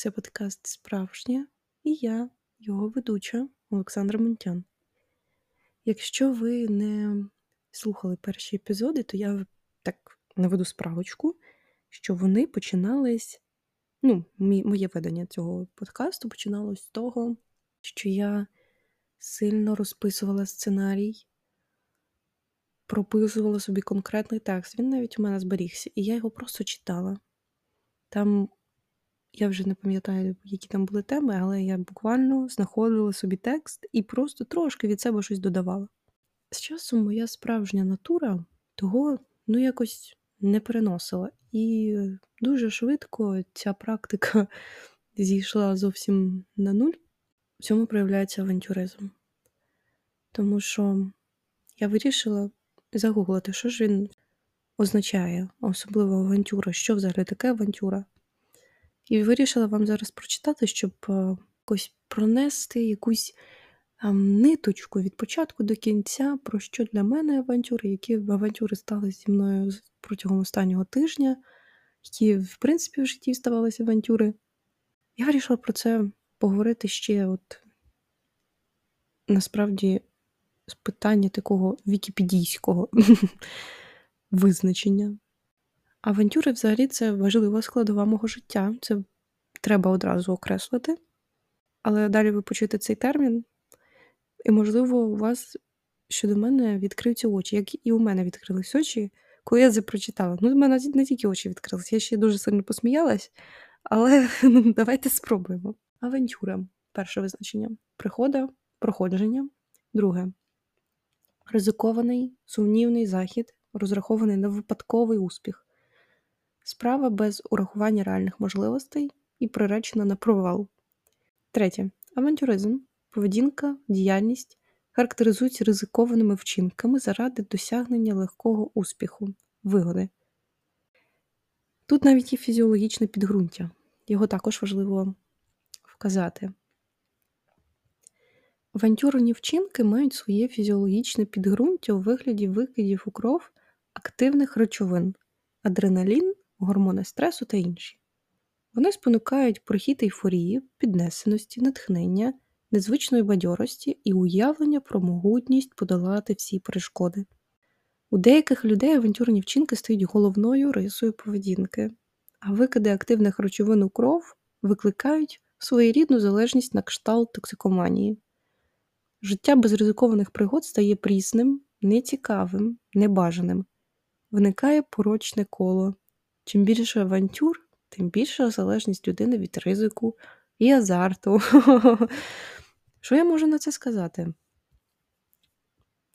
Це подкаст Справжнє і я, його ведуча Олександра Монтян. Якщо ви не слухали перші епізоди, то я так наведу справочку, що вони починались. Ну, моє ведення цього подкасту починалось з того, що я сильно розписувала сценарій, прописувала собі конкретний текст. Він навіть у мене зберігся, і я його просто читала. Там я вже не пам'ятаю, які там були теми, але я буквально знаходила собі текст і просто трошки від себе щось додавала. З часом моя справжня натура того ну якось не переносила. І дуже швидко ця практика зійшла зовсім на нуль. В цьому проявляється авантюризм. Тому що я вирішила загуглити, що ж він означає, особливо авантюра, що взагалі таке авантюра. І вирішила вам зараз прочитати, щоб е, якось пронести якусь ем, ниточку від початку до кінця, про що для мене авантюри, які авантюри стали зі мною протягом останнього тижня, які, в принципі, в житті ставалися авантюри. Я вирішила про це поговорити ще, от насправді, з питання такого вікіпедійського визначення. Авантюри взагалі це важлива складова мого життя. Це треба одразу окреслити. Але далі ви почуєте цей термін, і, можливо, у вас щодо мене відкриються очі, як і у мене відкрились очі, коли я це прочитала. Ну, у мене не тільки очі відкрились, я ще дуже сильно посміялась, але ну, давайте спробуємо. Авантюра перше визначення. Прихода, проходження. Друге ризикований, сумнівний захід, розрахований на випадковий успіх. Справа без урахування реальних можливостей і приречена на провал. Третє. Авантюризм, поведінка, діяльність характеризуються ризикованими вчинками заради досягнення легкого успіху, вигоди. Тут навіть є фізіологічне підґрунтя, його також важливо вказати. Авантюрні вчинки мають своє фізіологічне підґрунтя у вигляді викидів у кров активних речовин адреналін, гормони стресу та інші. Вони спонукають прохід ейфорії, піднесеності, натхнення, незвичної бадьорості і уявлення про могутність подолати всі перешкоди. У деяких людей авантюрні вчинки стають головною рисою поведінки, а викиди активних речовин у кров викликають своєрідну залежність на кшталт токсикоманії. Життя без ризикованих пригод стає прісним, нецікавим, небажаним. Виникає порочне коло. Чим більше авантюр, тим більша залежність людини від ризику і азарту. Що я можу на це сказати?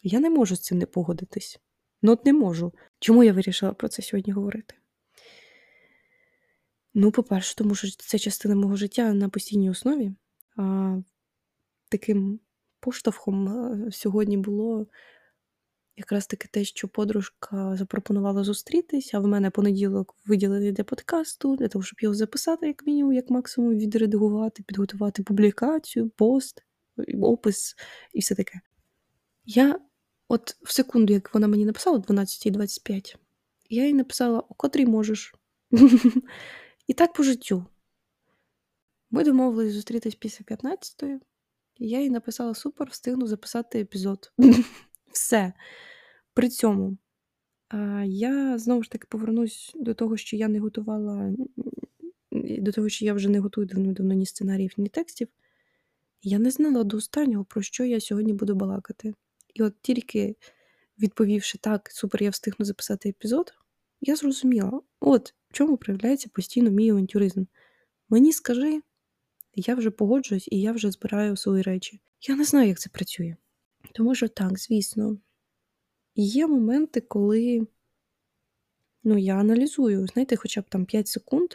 Я не можу з цим не погодитись. Ну, от не можу. Чому я вирішила про це сьогодні говорити? Ну, по-перше, тому що це частина мого життя на постійній основі. А Таким поштовхом е, сьогодні було якраз таки те, що подружка запропонувала зустрітись, а в мене понеділок виділили для подкасту, для того, щоб його записати, як мінімум, як максимум, відредагувати, підготувати публікацію, пост, опис і все таке. Я, от в секунду, як вона мені написала, 12.25, я їй написала, о котрій можеш. І так по життю. Ми домовились зустрітись після 15-ї. і Я їй написала: супер, встигну записати епізод. Все. При цьому я знову ж таки повернусь до того, що я не готувала, до того, що я вже не готую давно ні сценаріїв, ні текстів. Я не знала до останнього, про що я сьогодні буду балакати. І от тільки відповівши так, супер, я встигну записати епізод, я зрозуміла, от в чому проявляється постійно мій авантюризм. Мені скажи, я вже погоджуюсь і я вже збираю свої речі. Я не знаю, як це працює. Тому що так, звісно, є моменти, коли ну, я аналізую, знаєте, хоча б там 5 секунд,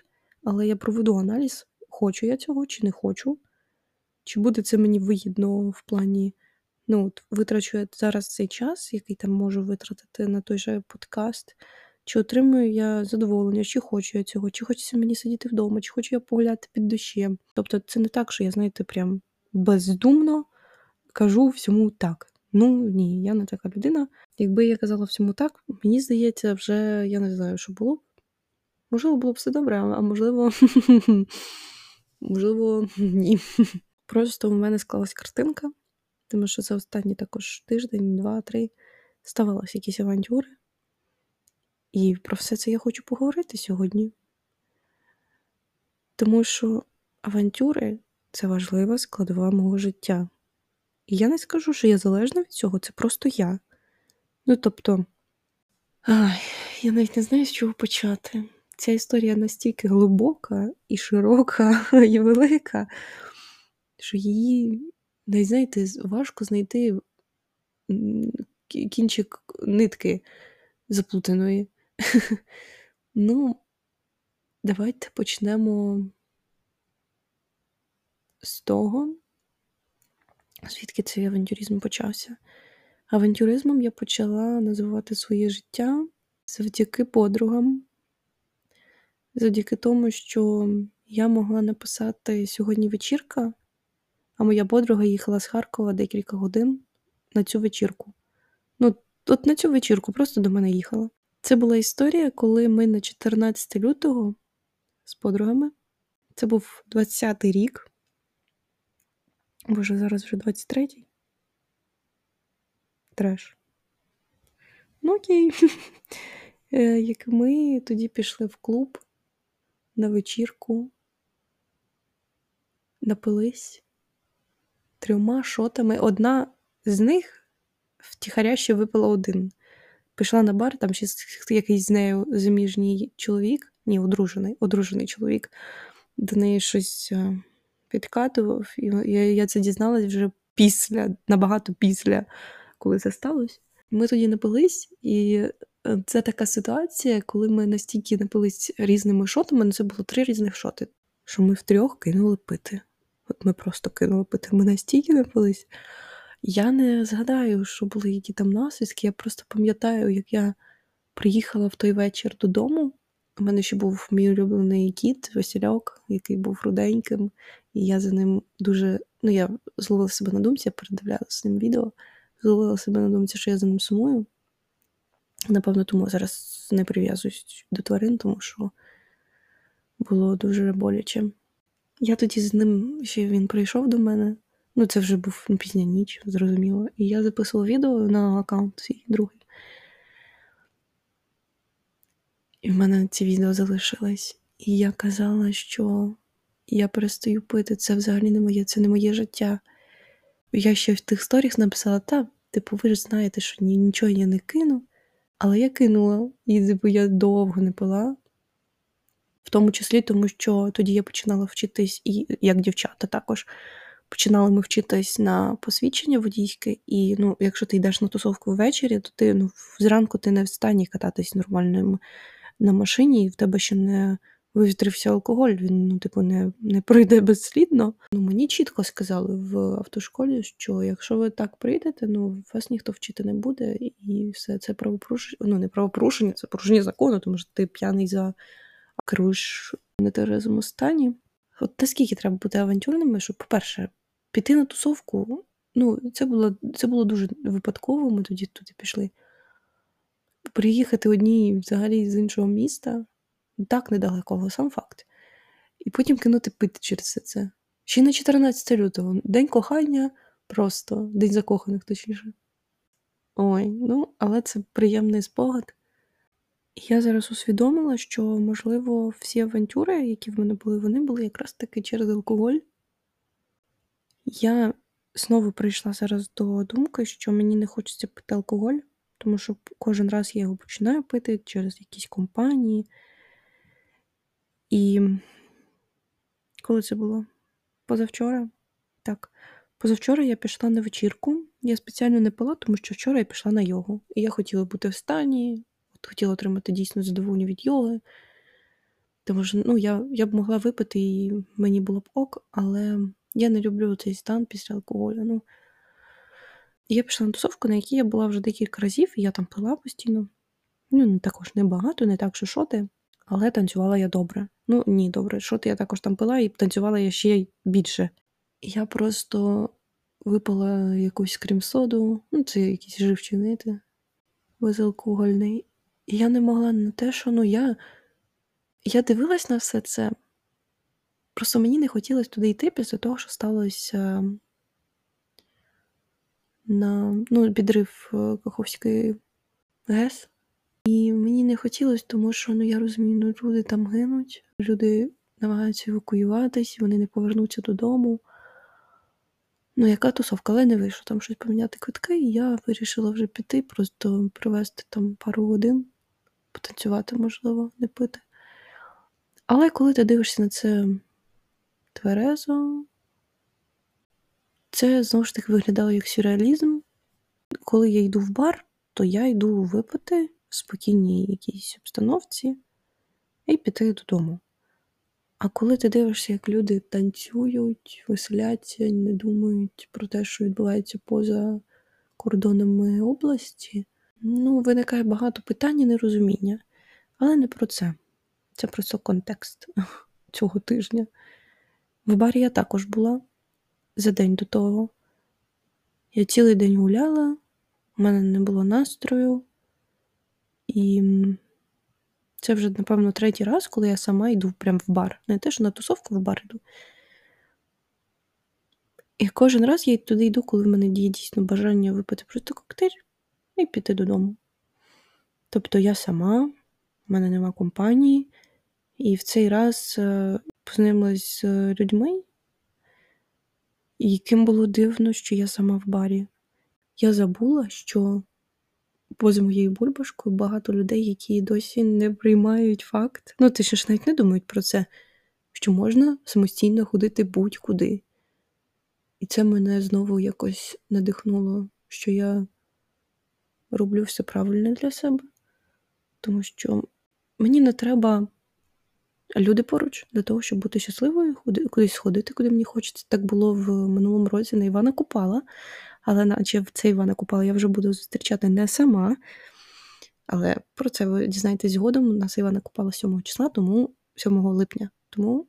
але я проведу аналіз, хочу я цього чи не хочу. Чи буде це мені вигідно в плані, ну, от, витрачу я зараз цей час, який там можу витратити на той же подкаст, чи отримую я задоволення, чи хочу я цього, чи хочеться мені сидіти вдома, чи хочу я погуляти під дощем. Тобто це не так, що я, знаєте, прям бездумно кажу всьому так. Ну ні, я не така людина. Якби я казала всьому так, мені здається, вже я не знаю, що було б. Можливо, було б все добре, а можливо, можливо, ні. Просто у мене склалась картинка, тому що за останній також тиждень, два-три ставалися якісь авантюри. І про все це я хочу поговорити сьогодні. Тому що авантюри це важлива складова мого життя. І я не скажу, що я залежна від цього, це просто я. Ну, тобто, ай, я навіть не знаю, з чого почати. Ця історія настільки глибока і широка, і велика, що її, навіть знаєте, важко знайти кінчик нитки заплутаної. Ну, давайте почнемо з того, звідки цей авантюризм почався. Авантюризмом я почала називати своє життя завдяки подругам, завдяки тому, що я могла написати сьогодні вечірка, а моя подруга їхала з Харкова декілька годин на цю вечірку. Ну, от на цю вечірку просто до мене їхала. Це була історія, коли ми на 14 лютого з подругами. Це був 20-й рік. Боже, зараз вже 23-й. Треш. Ну окей. Е, як ми тоді пішли в клуб на вечірку, напились трьома шотами. Одна з них втіхаря ще випила один. Пішла на бар, там ще якийсь з нею заміжній чоловік, ні, одружений, одружений чоловік, до неї щось е, підкатував. І я, я це дізналась вже після, набагато після, коли це сталося. Ми тоді напились, і е, це така ситуація, коли ми настільки напились різними шотами, ну це було три різних шоти, що ми втрьох кинули пити. От ми просто кинули пити. Ми настільки напились. Я не згадаю, що були які там наслідки. Я просто пам'ятаю, як я приїхала в той вечір додому. У мене ще був мій улюблений кіт, Васильок, який був руденьким, і я за ним дуже. Ну, я зловила себе на думці, я передивлялася з ним відео, зловила себе на думці, що я за ним сумую. Напевно, тому зараз не прив'язуюсь до тварин, тому що було дуже боляче. Я тоді з ним ще він прийшов до мене. Ну, це вже був ну, пізня ніч, зрозуміло. І я записувала відео на аккаунт свій другий. І в мене ці відео залишились. І я казала, що я перестаю пити, це взагалі не моє, це не моє життя. Я ще в тих сторіс написала, та, типу, ви ж знаєте, що нічого я не кину. Але я кинула, і типу, я довго не пила. В тому числі, тому що тоді я починала вчитись, і як дівчата також починали ми вчитись на посвідчення водійське, і ну, якщо ти йдеш на тусовку ввечері, то ти ну, зранку ти не в стані кататись нормально на машині, і в тебе ще не вивітрився алкоголь, він ну, типу, не не пройде безслідно. Ну, Мені чітко сказали в автошколі, що якщо ви так прийдете, ну вас ніхто вчити не буде, і все це правопорушення, ну не правопорушення, це порушення закону, тому що ти п'яний за керуєш в нетверезому стані. От наскільки треба бути авантюрними, щоб, по-перше, піти на тусовку. Ну, це було це було дуже випадково, ми тоді туди пішли. Приїхати одній взагалі з іншого міста, так недалекого, сам факт. І потім кинути пити через все це. Ще на 14 лютого. День кохання просто, день закоханих, точніше. Ой, ну, але це приємний спогад. Я зараз усвідомила, що, можливо, всі авантюри, які в мене були, вони були якраз таки через алкоголь. Я знову прийшла зараз до думки, що мені не хочеться пити алкоголь, тому що кожен раз я його починаю пити через якісь компанії. І коли це було? Позавчора? Так. Позавчора я пішла на вечірку. Я спеціально не пила, тому що вчора я пішла на йогу. І я хотіла бути в стані, от хотіла отримати дійсно задоволення від йоги. Тому що ну, я я б могла випити, і мені було б ок, але я не люблю цей стан після алкоголю. Ну, Я пішла на тусовку, на якій я була вже декілька разів, і я там пила постійно. Ну, також не багато, не так, що шоти, але танцювала я добре. Ну, ні, добре, шоти я також там пила і танцювала я ще більше. Я просто випила якусь крім-соду, ну, це якісь живчі нити безалкогольний. І я не могла на те, що ну я Я дивилась на все це. Просто мені не хотілося туди йти після того, що сталося на ну, підрив е, Каховської ГЕС. І мені не хотілося, тому що ну, я розумію, ну, люди там гинуть, люди намагаються евакуюватись, вони не повернуться додому. Ну, яка тусовка, але не вийшло там щось поміняти квитки, і я вирішила вже піти, просто провести там пару годин, потанцювати, можливо, не пити. Але коли ти дивишся на це тверезо, це знову ж таки виглядало як сюрреалізм. Коли я йду в бар, то я йду випити в спокійній якійсь обстановці і піти додому. А коли ти дивишся, як люди танцюють, веселяться, не думають про те, що відбувається поза кордонами області, ну, виникає багато питань і нерозуміння. Але не про це. Це просто контекст цього тижня. В барі я також була за день до того. Я цілий день гуляла, у мене не було настрою, і це вже, напевно, третій раз, коли я сама йду прямо в бар. Не те, що на тусовку в бар йду. І кожен раз я туди йду, коли в мене діє дійсно бажання випити просто коктейль і піти додому. Тобто я сама, в мене нема компанії, і в цей раз е, познайомилась з людьми, яким було дивно, що я сама в барі. Я забула, що поза моєю бульбашкою багато людей, які досі не приймають факт. Ну, ти ж навіть не думають про це, що можна самостійно ходити будь-куди. І це мене знову якось надихнуло, що я роблю все правильно для себе, тому що мені не треба люди поруч для того, щоб бути щасливою, кудись сходити, куди мені хочеться. Так було в минулому році на Івана Купала, але наче в цей Івана Купала я вже буду зустрічати не сама. Але про це ви дізнаєтесь згодом. У нас Івана Купала 7 числа, тому 7 липня. Тому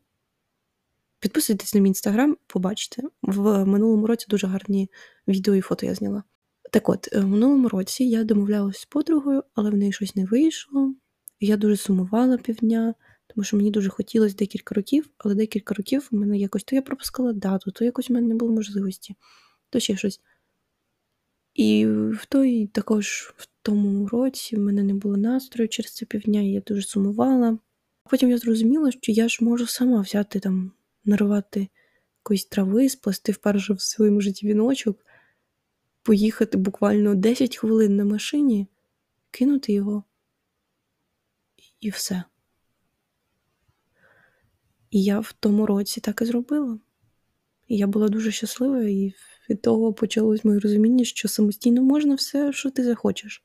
підписуйтесь на мій інстаграм, побачите. В минулому році дуже гарні відео і фото я зняла. Так от, в минулому році я домовлялася з подругою, але в неї щось не вийшло. Я дуже сумувала півдня, тому що мені дуже хотілося декілька років, але декілька років у мене якось то я пропускала дату, то якось у мене не було можливості, то ще щось. І в той також в тому році в мене не було настрою через це півдня, і я дуже сумувала. Потім я зрозуміла, що я ж можу сама взяти там, нарвати якоїсь трави, сплести вперше в своєму житті віночок, поїхати буквально 10 хвилин на машині, кинути його і все. І я в тому році так і зробила. І я була дуже щаслива, і від того почалось моє розуміння, що самостійно можна все, що ти захочеш.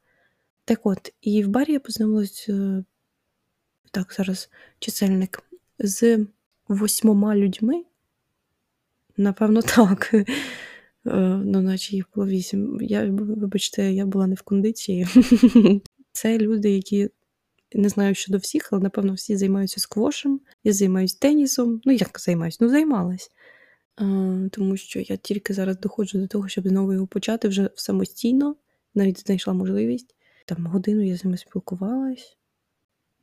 Так от, і в барі я познайомилася, е, так, зараз чисельник, з восьмома людьми. Напевно, так. Е, ну, наче їх було вісім. Я, Вибачте, я була не в кондиції. Це люди, які не знаю щодо всіх, але напевно всі займаються сквошем. Я займаюся тенісом. Ну, як займаюся? Ну, займалась. Тому що я тільки зараз доходжу до того, щоб знову його почати вже самостійно, навіть знайшла можливість. Там годину я з ними спілкувалась.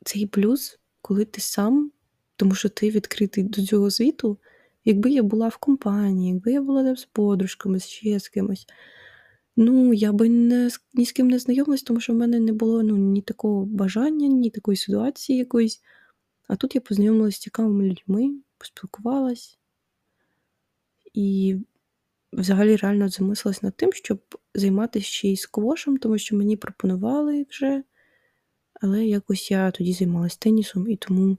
Це і плюс, коли ти сам, тому що ти відкритий до цього світу. Якби я була в компанії, якби я була там з подружками, ще з кимось. Ну, я би не, ні з ким не знайомилась, тому що в мене не було ну, ні такого бажання, ні такої ситуації якоїсь. А тут я познайомилася з цікавими людьми, поспілкувалась і взагалі реально замислилась над тим, щоб займатися ще й сквошем, тому що мені пропонували вже. Але якось я тоді займалася тенісом, і тому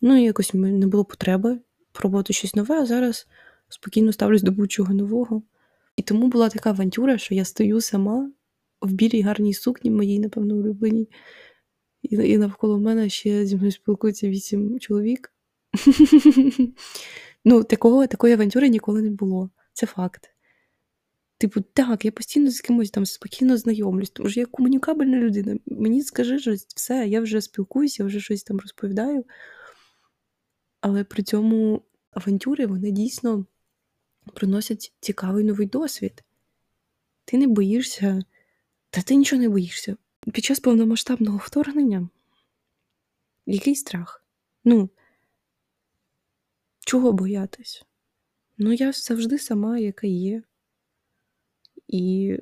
ну, якось не було потреби пробувати щось нове, а зараз спокійно ставлюсь до будь-чого нового. І тому була така авантюра, що я стою сама в білій гарній сукні, моїй, напевно, улюбленій. І і навколо мене ще зі мною спілкується вісім чоловік. Ну, такого, такої авантюри ніколи не було. Це факт. Типу, так, я постійно з кимось там спокійно знайомлюсь, тому що я комунікабельна людина. Мені скажи, що все, я вже спілкуюся, я вже щось там розповідаю. Але при цьому авантюри вони дійсно приносять цікавий новий досвід. Ти не боїшся, та ти нічого не боїшся. Під час повномасштабного вторгнення Який страх? Ну, чого боятись? Ну, я завжди сама, яка є. І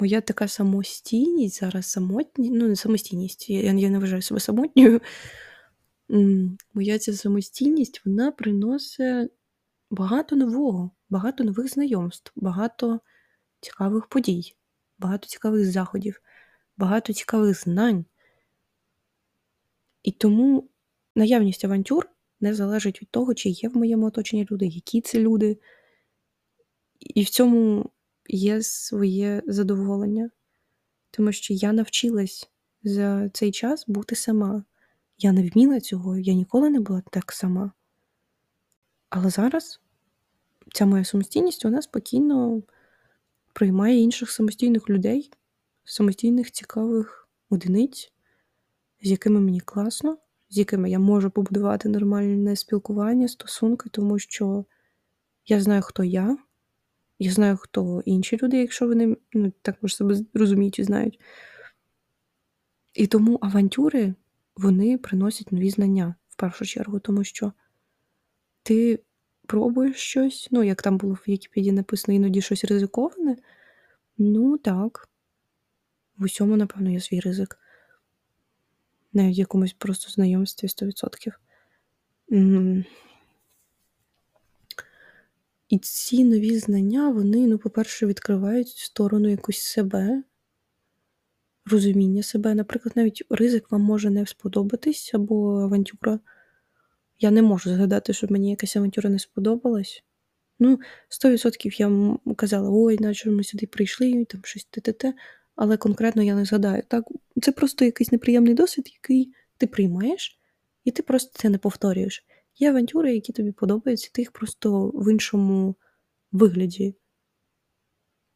моя така самостійність зараз самотні, ну, не самостійність, я, я не вважаю себе самотньою. Моя ця самостійність вона приносить багато нового, багато нових знайомств, багато цікавих подій, багато цікавих заходів, багато цікавих знань. І тому наявність авантюр не залежить від того, чи є в моєму оточенні люди, які це люди. І в цьому є своє задоволення, тому що я навчилась за цей час бути сама. Я не вміла цього, я ніколи не була так сама. Але зараз ця моя самостійність вона спокійно приймає інших самостійних людей, самостійних цікавих одиниць, з якими мені класно, з якими я можу побудувати нормальне спілкування, стосунки, тому що я знаю, хто я, я знаю, хто інші люди, якщо вони ну, також себе розуміють і знають. І тому авантюри вони приносять нові знання в першу чергу, тому що ти пробуєш щось, ну, як там було в Вікіпедії написано, іноді щось ризиковане. Ну, так, в усьому, напевно, є свій ризик. В якомусь просто знайомстві 100%. І ці нові знання, вони, ну, по-перше, відкривають сторону якусь себе, розуміння себе. Наприклад, навіть ризик вам може не сподобатись або авантюра. Я не можу згадати, щоб мені якась авантюра не сподобалась. Ну, 100% я казала, ой, наче ми сюди прийшли, там щось те-те-те, але конкретно я не згадаю. Так, Це просто якийсь неприємний досвід, який ти приймаєш, і ти просто це не повторюєш. Є авантюри, які тобі подобаються, ти їх просто в іншому вигляді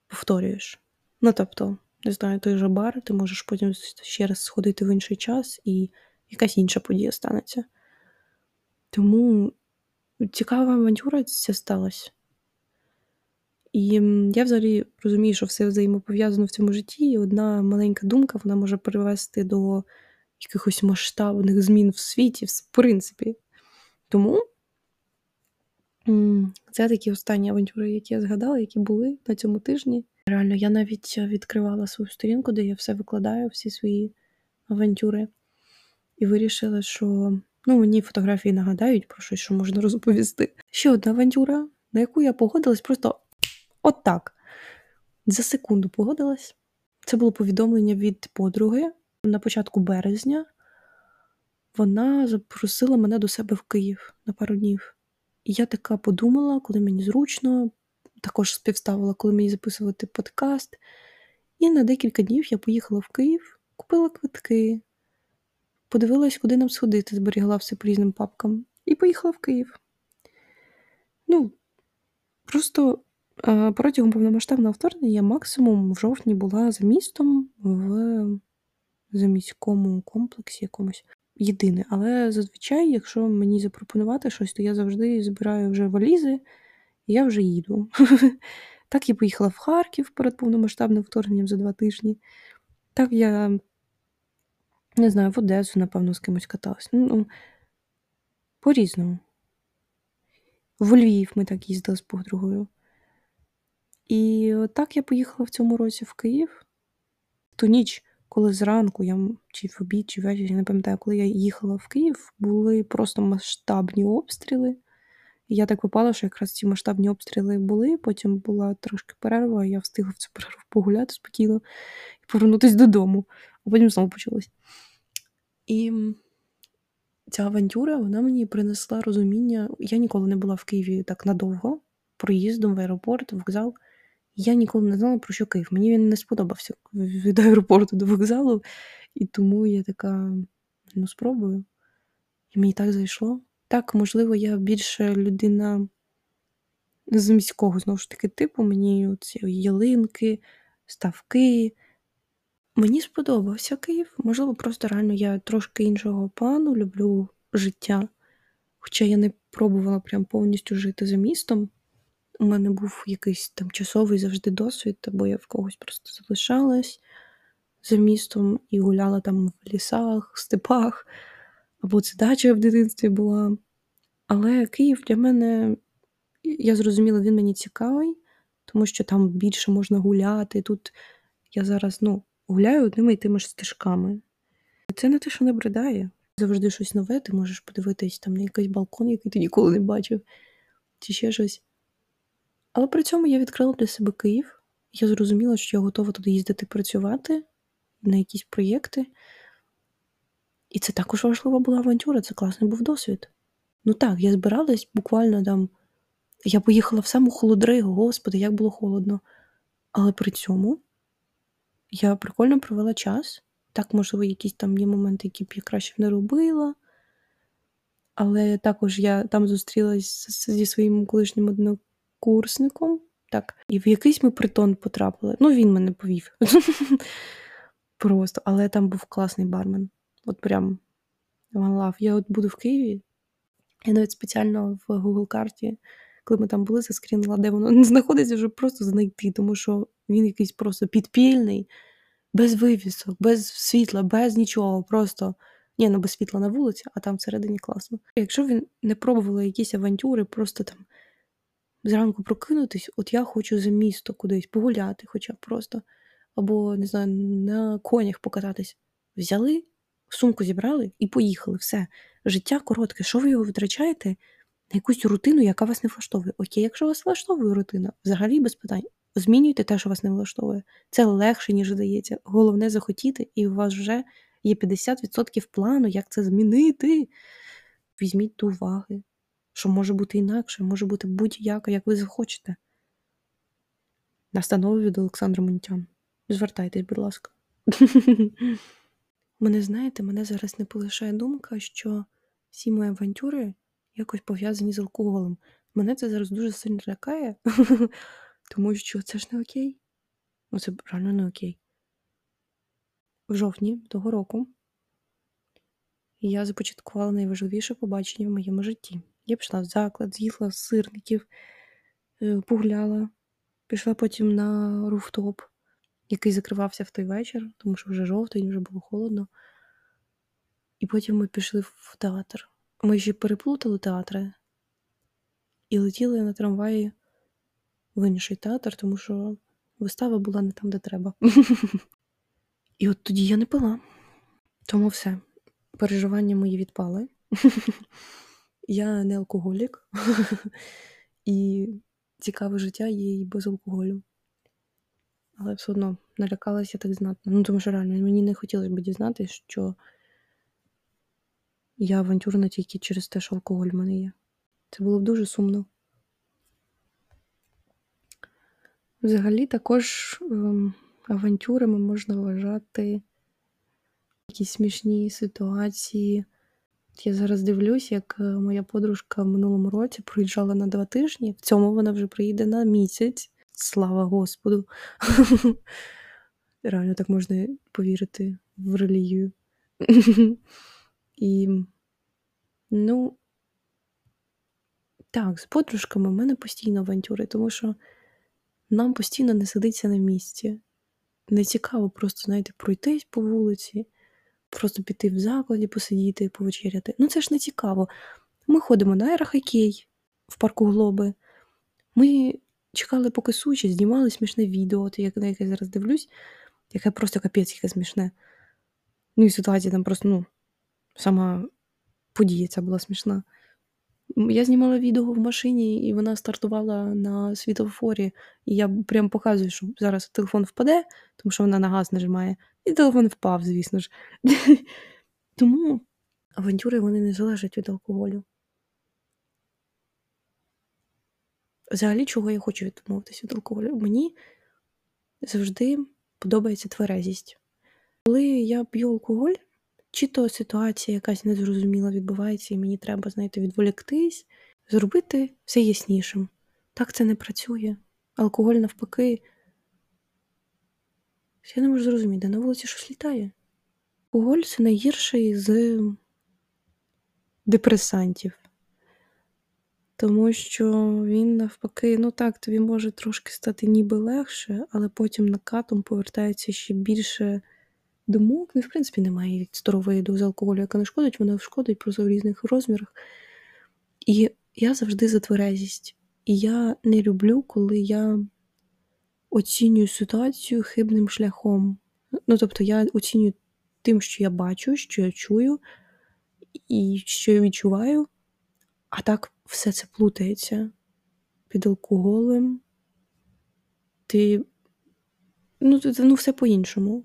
повторюєш. Ну, тобто, не знаю, той же бар, ти можеш потім ще раз сходити в інший час, і якась інша подія станеться. Тому цікава авантюра ця сталася. І я взагалі розумію, що все взаємопов'язано в цьому житті, і одна маленька думка вона може привести до якихось масштабних змін в світі, в принципі. Тому це такі останні авантюри, які я згадала, які були на цьому тижні. Реально, я навіть відкривала свою сторінку, де я все викладаю, всі свої авантюри, і вирішила, що ну, мені фотографії нагадають про щось, що можна розповісти. Ще одна авантюра, на яку я погодилась просто от так. За секунду погодилась. Це було повідомлення від подруги на початку березня. Вона запросила мене до себе в Київ на пару днів. І я така подумала, коли мені зручно, також співставила, коли мені записувати подкаст. І на декілька днів я поїхала в Київ, купила квитки, подивилась, куди нам сходити, зберігла все по різним папкам, і поїхала в Київ. Ну, просто протягом повномасштабного вторгнення максимум в жовтні була за містом в заміському комплексі якомусь єдине. Але зазвичай, якщо мені запропонувати щось, то я завжди збираю вже валізи, і я вже їду. Так я поїхала в Харків перед повномасштабним вторгненням за два тижні. Так я не знаю, в Одесу, напевно, з кимось каталась. Ну, По-різному. В Львів ми так їздили з подругою. І так я поїхала в цьому році в Київ. Ту ніч коли зранку я чи в обід, чи ввечері, я не пам'ятаю, коли я їхала в Київ, були просто масштабні обстріли. Я так попала, що якраз ці масштабні обстріли були. Потім була трошки перерва, я встигла в цю перерву погуляти спокійно і повернутися додому, а потім знову почалось. І ця авантюра вона мені принесла розуміння. Я ніколи не була в Києві так надовго, проїздом в аеропорт, в вокзал. Я ніколи не знала, про що Київ. Мені він не сподобався від аеропорту до вокзалу, і тому я така, ну, спробую. І мені так зайшло. Так, можливо, я більше людина з міського, знову ж таки, типу, мені ці ялинки, ставки. Мені сподобався Київ. Можливо, просто реально я трошки іншого плану люблю життя. Хоча я не пробувала прям повністю жити за містом у мене був якийсь там часовий завжди досвід, або я в когось просто залишалась за містом і гуляла там в лісах, степах, або це дача в дитинстві була. Але Київ для мене, я зрозуміла, він мені цікавий, тому що там більше можна гуляти. Тут я зараз ну, гуляю одними і тими ж стежками. Це не те, що не бредає. Завжди щось нове, ти можеш подивитись там на якийсь балкон, який ти ніколи не бачив, чи ще щось. Але при цьому я відкрила для себе Київ. Я зрозуміла, що я готова туди їздити працювати на якісь проєкти. І це також важлива була авантюра, це класний був досвід. Ну так, я збиралась буквально там. Я поїхала в саму холодригу, господи, як було холодно. Але при цьому я прикольно провела час. Так, можливо, якісь там є моменти, які б я краще не робила. Але також я там зустрілась зі своїм колишнім однокурсником. Так, і в якийсь ми притон потрапили. Ну, він мене повів. Просто, але там був класний бармен. От прям love. Я от буду в Києві. Я навіть спеціально в Google карті, коли ми там були, заскрінила, де воно знаходиться, щоб просто знайти, тому що він якийсь просто підпільний, без вивісок, без світла, без нічого. Просто ні, ну без світла на вулиці, а там всередині класно. Якщо ви не пробували якісь авантюри, просто там зранку прокинутись, от я хочу за місто кудись погуляти, хоча б просто, або не знаю, на конях покататись. Взяли, сумку зібрали і поїхали. Все. Життя коротке. Що ви його витрачаєте на якусь рутину, яка вас не влаштовує? Окей, якщо вас влаштовує рутина, взагалі без питань. Змінюйте те, що вас не влаштовує. Це легше, ніж здається. Головне захотіти, і у вас вже є 50% плану, як це змінити. Візьміть до уваги, що може бути інакше, може бути будь-яка, як ви захочете. Настанови від Олександра Монтян. Звертайтесь, будь ласка. Мене, знаєте, мене зараз не полишає думка, що всі мої авантюри якось пов'язані з алкоголем. Мене це зараз дуже сильно лякає, тому що це ж не окей. Ну, це реально не окей. В жовтні того року я започаткувала найважливіше побачення в моєму житті. Я пішла в заклад, з'їхала з сирників, е, погуляла, пішла потім на руфтоп, який закривався в той вечір, тому що вже жовтень, вже було холодно. І потім ми пішли в театр. Ми ще переплутали театри і летіли на трамваї в інший театр, тому що вистава була не там, де треба. І от тоді я не пила. Тому все. Переживання мої відпали. Я не алкоголік, і цікаве життя є і без алкоголю. Але все одно налякалася так знатно. Ну, тому що реально мені не хотілося б дізнатися, що я авантюрна тільки через те, що алкоголь в мене є. Це було б дуже сумно. Взагалі, також ем, авантюрами можна вважати якісь смішні ситуації. Я зараз дивлюсь, як е, моя подружка в минулому році приїжджала на два тижні, в цьому вона вже приїде на місяць. Слава Господу. Реально так можна повірити в релігію. І, ну, так, з подружками в мене постійно авантюри, тому що нам постійно не сидиться на місці. Не цікаво просто, знаєте, пройтись по вулиці, просто піти в закладі, посидіти, повечеряти. Ну, це ж не цікаво. Ми ходимо на аерохокей в парку Глоби. Ми чекали, поки сучі, знімали смішне відео, на яке зараз дивлюсь, яке просто капець яке смішне. Ну і ситуація там просто, ну, сама подія ця була смішна. Я знімала відео в машині, і вона стартувала на світофорі, і я прям показую, що зараз телефон впаде, тому що вона на газ нажимає, і телефон впав, звісно ж. Тому авантюри вони не залежать від алкоголю. Взагалі, чого я хочу відмовитися від алкоголю? Мені завжди подобається тверезість. Коли я п'ю алкоголь, чи то ситуація якась незрозуміла відбувається, і мені треба, знаєте, відволіктись, зробити все яснішим. Так це не працює. Алкоголь навпаки. Я не можу зрозуміти, на вулиці щось літає. Алкоголь це найгірший з депресантів. Тому що він навпаки, ну так, тобі може трошки стати ніби легше, але потім накатом повертається ще більше думок. Ну, і в принципі, немає здорової дози алкоголю, яка не шкодить, вона шкодить просто в різних розмірах. І я завжди за тверезість. І я не люблю, коли я оцінюю ситуацію хибним шляхом. Ну, тобто, я оцінюю тим, що я бачу, що я чую і що я відчуваю, а так все це плутається під алкоголем. Ти ну, ну все по-іншому.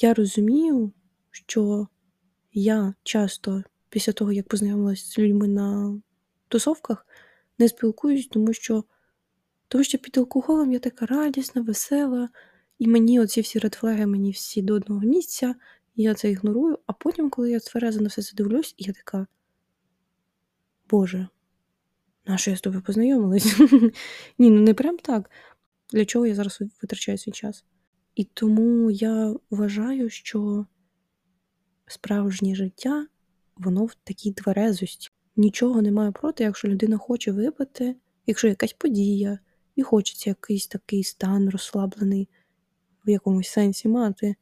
Я розумію, що я часто після того, як познайомилася з людьми на тусовках, не спілкуюсь, тому що тому що під алкоголем я така радісна, весела, і мені оці всі редфлеги, мені всі до одного місця, і я це ігнорую. А потім, коли я тверезо на все це дивлюсь, я така. Боже, на що я з тобою познайомилась? Ні, ну не прям так. Для чого я зараз витрачаю свій час? І тому я вважаю, що справжнє життя, воно в такій тверезості. Нічого немає проти, якщо людина хоче випити, якщо якась подія, і хочеться якийсь такий стан розслаблений в якомусь сенсі мати.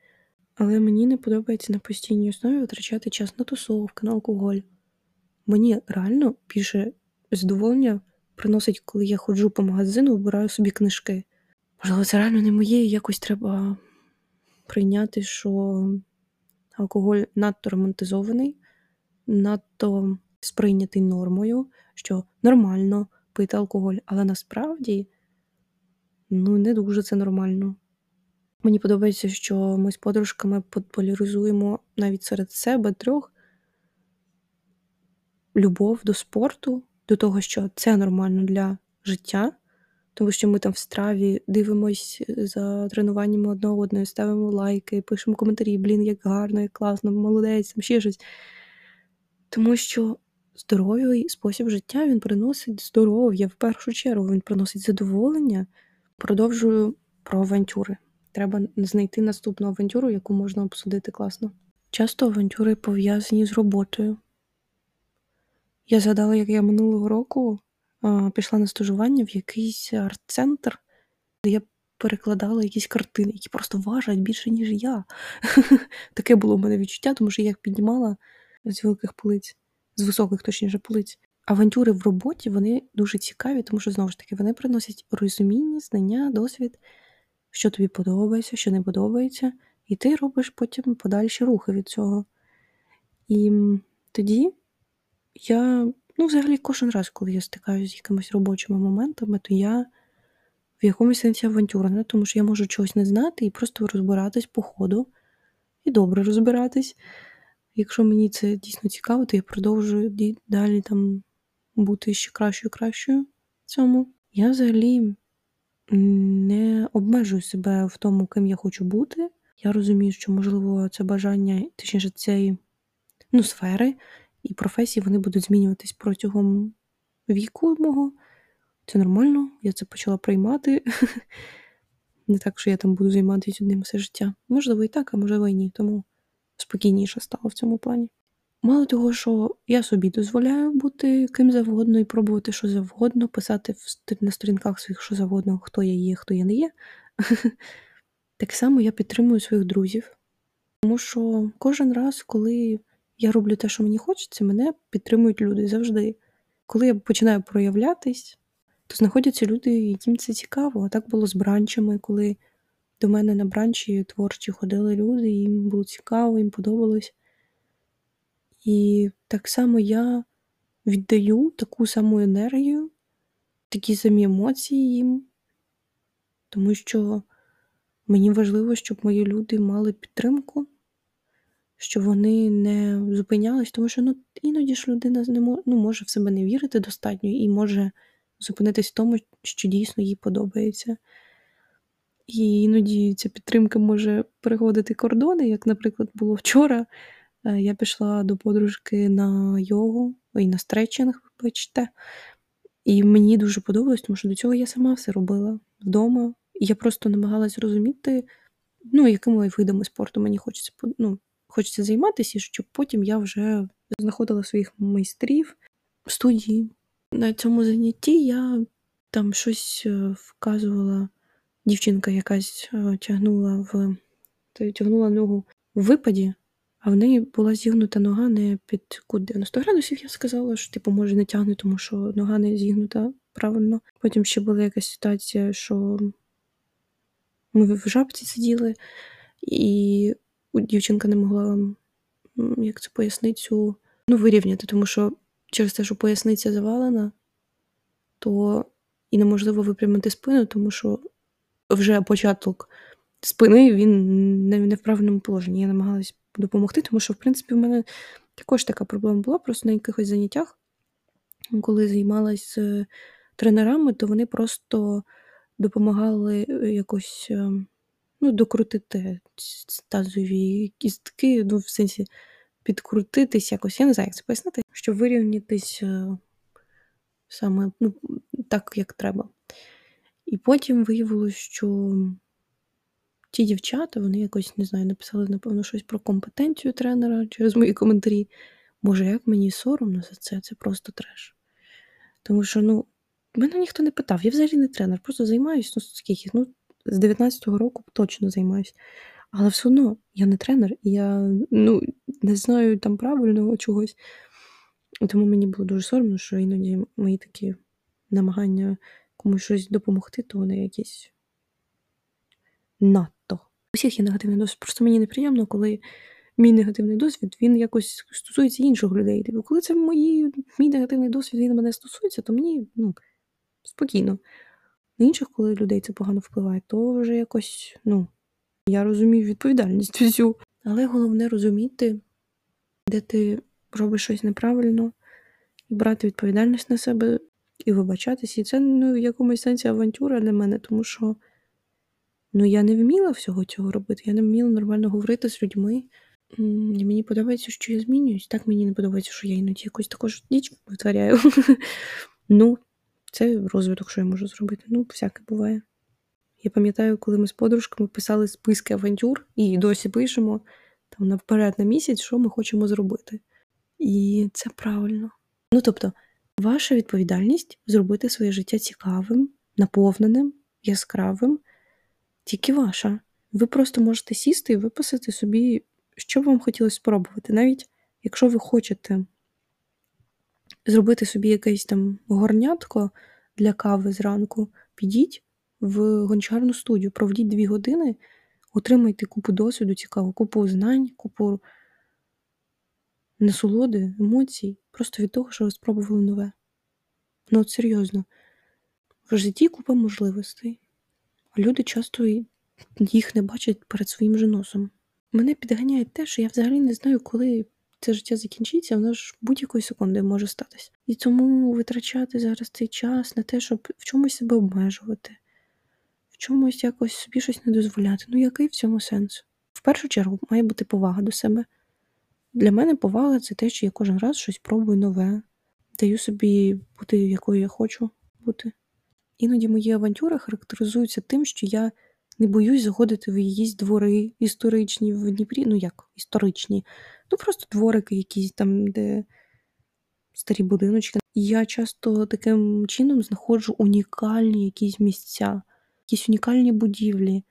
Але мені не подобається на постійній основі витрачати час на тусовки, на алкоголь. Мені реально більше задоволення приносить, коли я ходжу по магазину, вибираю собі книжки. Можливо, це реально не моє, і якось треба прийняти, що алкоголь надто романтизований, надто сприйнятий нормою, що нормально пити алкоголь, але насправді ну, не дуже це нормально. Мені подобається, що ми з подружками популяризуємо навіть серед себе трьох любов до спорту, до того, що це нормально для життя, тому що ми там в страві дивимось за тренуваннями одне одної, ставимо лайки, пишемо коментарі, блін, як гарно, як класно, молодець, там ще щось. Тому що здоровий спосіб життя він приносить здоров'я в першу чергу, він приносить задоволення. Продовжую про авантюри. Треба знайти наступну авантюру, яку можна обсудити класно. Часто авантюри пов'язані з роботою. Я згадала, як я минулого року пішла на стажування в якийсь арт-центр, де я перекладала якісь картини, які просто важать більше, ніж я. Таке було в мене відчуття, тому що я їх піднімала з великих полиць, з високих, точніше, полиць. Авантюри в роботі вони дуже цікаві, тому що знову ж таки вони приносять розуміння, знання, досвід, що тобі подобається, що не подобається, і ти робиш потім подальші рухи від цього. І тоді я, ну, взагалі, кожен раз, коли я стикаюся з якимись робочими моментами, то я в якомусь сенсі авантюрна, тому що я можу чогось не знати і просто розбиратись по ходу, і добре розбиратись. Якщо мені це дійсно цікаво, то я продовжую далі там бути ще кращою кращою в цьому. Я взагалі не обмежую себе в тому, ким я хочу бути. Я розумію, що, можливо, це бажання, точніше, цієї ну, сфери і професії вони будуть змінюватись протягом віку мого. Це нормально, я це почала приймати. Не так, що я там буду займатися одним все життя. Можливо, і так, а можливо, і ні. Тому спокійніше стало в цьому плані. Мало того, що я собі дозволяю бути ким завгодно і пробувати що завгодно, писати на сторінках своїх що завгодно, хто я є, хто я не є. Так само я підтримую своїх друзів. Тому що кожен раз, коли я роблю те, що мені хочеться, мене підтримують люди завжди. Коли я починаю проявлятись, то знаходяться люди, яким це цікаво. А так було з бранчами, коли до мене на бранчі творчі ходили люди, їм було цікаво, їм подобалось. І так само я віддаю таку саму енергію, такі самі емоції їм, тому що мені важливо, щоб мої люди мали підтримку, щоб вони не зупинялись, тому що ну, іноді ж людина не може, ну, може в себе не вірити достатньо і може зупинитись в тому, що дійсно їй подобається. І іноді ця підтримка може переходити кордони, як, наприклад, було вчора. Е, я пішла до подружки на йогу і на стретчинг, вибачте. І мені дуже подобалось, тому що до цього я сама все робила вдома. І я просто намагалась зрозуміти, ну, якими видами спорту мені хочеться ну, хочеться займатися, щоб потім я вже знаходила своїх майстрів в студії. На цьому занятті я там щось е, вказувала, дівчинка якась е, тягнула в тягнула ногу в випаді, а в неї була зігнута нога не під кут 90 градусів. Я сказала, що типу, може не тягне, тому що нога не зігнута правильно. Потім ще була якась ситуація, що ми в жабці сиділи, і дівчинка не могла, як це поясницю, ну, вирівняти, тому що через те, що поясниця завалена, то і неможливо випрямити спину, тому що вже початок спини він не в правильному положенні. Я намагалась допомогти, тому що, в принципі, в мене також така проблема була просто на якихось заняттях, коли займалась з тренерами, то вони просто допомагали е, якось е, ну, докрутити тазові кістки, ну, в сенсі підкрутитись якось. Я не знаю, як це пояснити, щоб вирівнятись е, саме ну, так, як треба. І потім виявилось, що ті дівчата, вони якось, не знаю, написали, напевно, щось про компетенцію тренера через мої коментарі. Боже, як мені соромно за це, це просто треш. Тому що, ну, мене ніхто не питав, я взагалі не тренер, просто займаюся, ну, скільки, ну, з 19-го року точно займаюся. Але все одно я не тренер, і я ну, не знаю там правильного чогось. Тому мені було дуже соромно, що іноді мої такі намагання комусь щось допомогти, то вони якісь надто. У всіх є негативний досвід. Просто мені неприємно, коли мій негативний досвід він якось стосується інших людей. Тобто, коли це мої, мій негативний досвід він мене стосується, то мені ну, спокійно. На інших, коли людей це погано впливає, то вже якось, ну, я розумію відповідальність всю. Але головне розуміти, де ти робиш щось неправильно, і брати відповідальність на себе і вибачатись. І це ну, в якомусь сенсі авантюра для мене, тому що ну, я не вміла всього цього робити. Я не вміла нормально говорити з людьми. І Мені подобається, що я змінююсь. Так мені не подобається, що я іноді якусь також ніч витворяю. Ну, це розвиток, що я можу зробити. Ну, всяке буває. Я пам'ятаю, коли ми з подружками писали списки авантюр і досі пишемо там наперед на місяць, що ми хочемо зробити. І це правильно. Ну тобто, ваша відповідальність зробити своє життя цікавим, наповненим, яскравим, тільки ваша. Ви просто можете сісти і виписати собі, що б вам хотілося спробувати. Навіть якщо ви хочете зробити собі якесь там горнятко для кави зранку, підіть в гончарну студію, проведіть дві години, отримайте купу досвіду цікавого, купу знань, купу насолоди, емоцій, просто від того, що ви спробували нове. Ну, от серйозно, в житті купа можливостей, а люди часто їх не бачать перед своїм же носом. Мене підганяє те, що я взагалі не знаю, коли це життя закінчиться, воно ж будь-якої секунди може статись. І тому витрачати зараз цей час на те, щоб в чомусь себе обмежувати, в чомусь якось собі щось не дозволяти. Ну який в цьому сенс? В першу чергу має бути повага до себе. Для мене повага це те, що я кожен раз щось пробую нове, даю собі бути, якою я хочу бути. Іноді мої авантюри характеризуються тим, що я не боюсь заходити в якісь двори історичні в Дніпрі. Ну як історичні, ну просто дворики якісь там, де старі будиночки. я часто таким чином знаходжу унікальні якісь місця, якісь унікальні будівлі,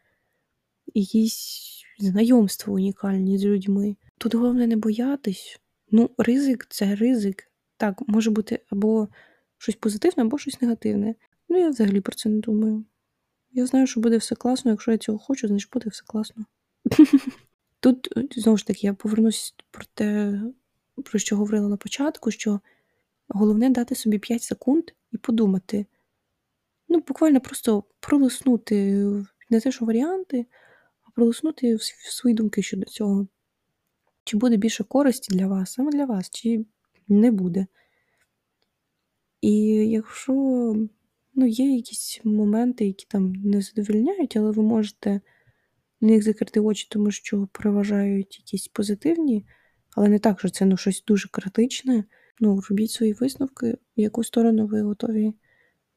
якісь знайомства унікальні з людьми. Тут головне не боятись. Ну, ризик це ризик. Так, може бути або щось позитивне, або щось негативне. Ну, я взагалі про це не думаю. Я знаю, що буде все класно, якщо я цього хочу, значить буде все класно. Тут, знову ж таки, я повернусь про те, про що говорила на початку, що головне дати собі 5 секунд і подумати. Ну, буквально просто пролиснути не те, що варіанти, а пролиснути свої думки щодо цього. Чи буде більше користі для вас, саме для вас, чи не буде. І якщо ну, є якісь моменти, які там не задовільняють, але ви можете на них закрити очі, тому що переважають якісь позитивні, але не так, що це ну, щось дуже критичне. Ну, робіть свої висновки, в яку сторону ви готові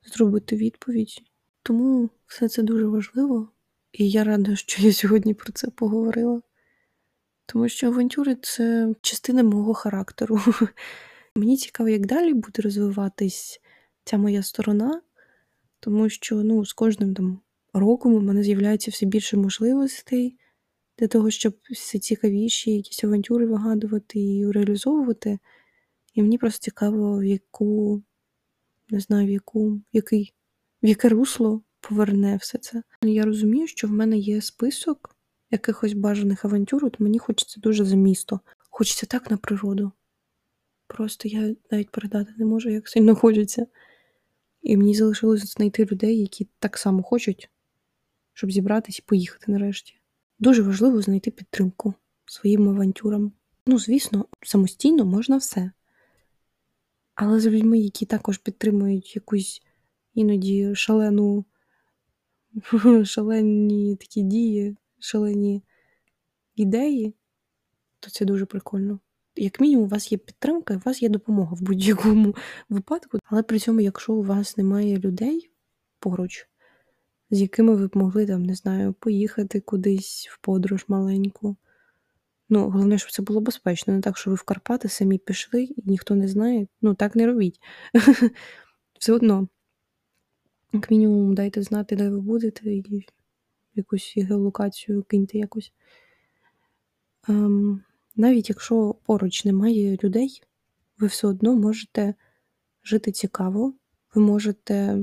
зробити відповідь. Тому все це дуже важливо, і я рада, що я сьогодні про це поговорила. Тому що авантюри це частина мого характеру. Мені цікаво, як далі буде розвиватись ця моя сторона, тому що ну, з кожним там роком у мене з'являється все більше можливостей, для того, щоб все цікавіші якісь авантюри вигадувати і реалізовувати. І мені просто цікаво, в яку, не знаю, в яку, який, в яке русло поверне все це. Я розумію, що в мене є список якихось бажаних авантюр, от мені хочеться дуже за місто. Хочеться так на природу. Просто я навіть передати не можу, як сильно хочеться. І мені залишилось знайти людей, які так само хочуть, щоб зібратись і поїхати нарешті. Дуже важливо знайти підтримку своїм авантюрам. Ну, звісно, самостійно можна все. Але з людьми, які також підтримують якусь іноді шалену, шалені такі дії, шалені ідеї, то це дуже прикольно. Як мінімум, у вас є підтримка, і у вас є допомога в будь-якому випадку. Але при цьому, якщо у вас немає людей поруч, з якими ви б могли там, не знаю, поїхати кудись в подорож маленьку. Ну, головне, щоб це було безпечно, не так, що ви в Карпати самі пішли і ніхто не знає. Ну, так не робіть. Все одно, як мінімум, дайте знати, де ви будете, і якусь геолокацію киньте якось. Ем, навіть якщо поруч немає людей, ви все одно можете жити цікаво, ви можете,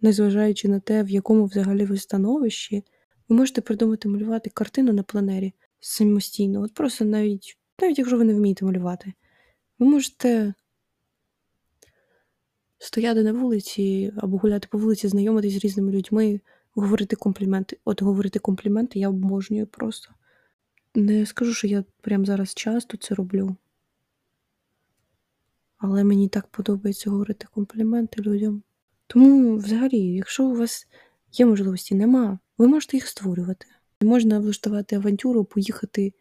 незважаючи на те, в якому взагалі ви становищі, ви можете придумати малювати картину на пленері самостійно. От просто навіть, навіть якщо ви не вмієте малювати, ви можете стояти на вулиці або гуляти по вулиці, знайомитись з різними людьми, говорити компліменти. От говорити компліменти я обожнюю просто. Не скажу, що я прямо зараз часто це роблю. Але мені так подобається говорити компліменти людям. Тому, взагалі, якщо у вас є можливості, нема, ви можете їх створювати. Можна влаштувати авантюру, поїхати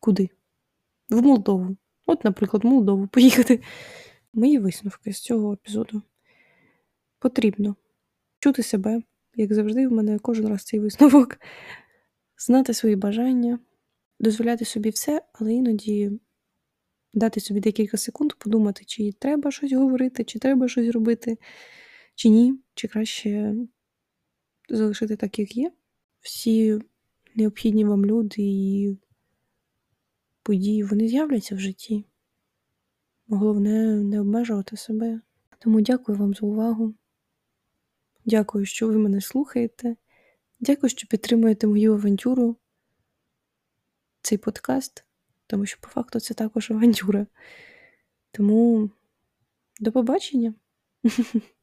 куди? В Молдову. От, наприклад, в Молдову поїхати. Мої висновки з цього епізоду. Потрібно чути себе, як завжди, в мене кожен раз цей висновок, знати свої бажання, дозволяти собі все, але іноді дати собі декілька секунд, подумати, чи треба щось говорити, чи треба щось робити, чи ні, чи краще залишити так, як є. Всі необхідні вам люди і події вони з'являться в житті. Головне не обмежувати себе. Тому дякую вам за увагу. Дякую, що ви мене слухаєте. Дякую, що підтримуєте мою авантюру, цей подкаст, тому що, по факту, це також авантюра. Тому до побачення!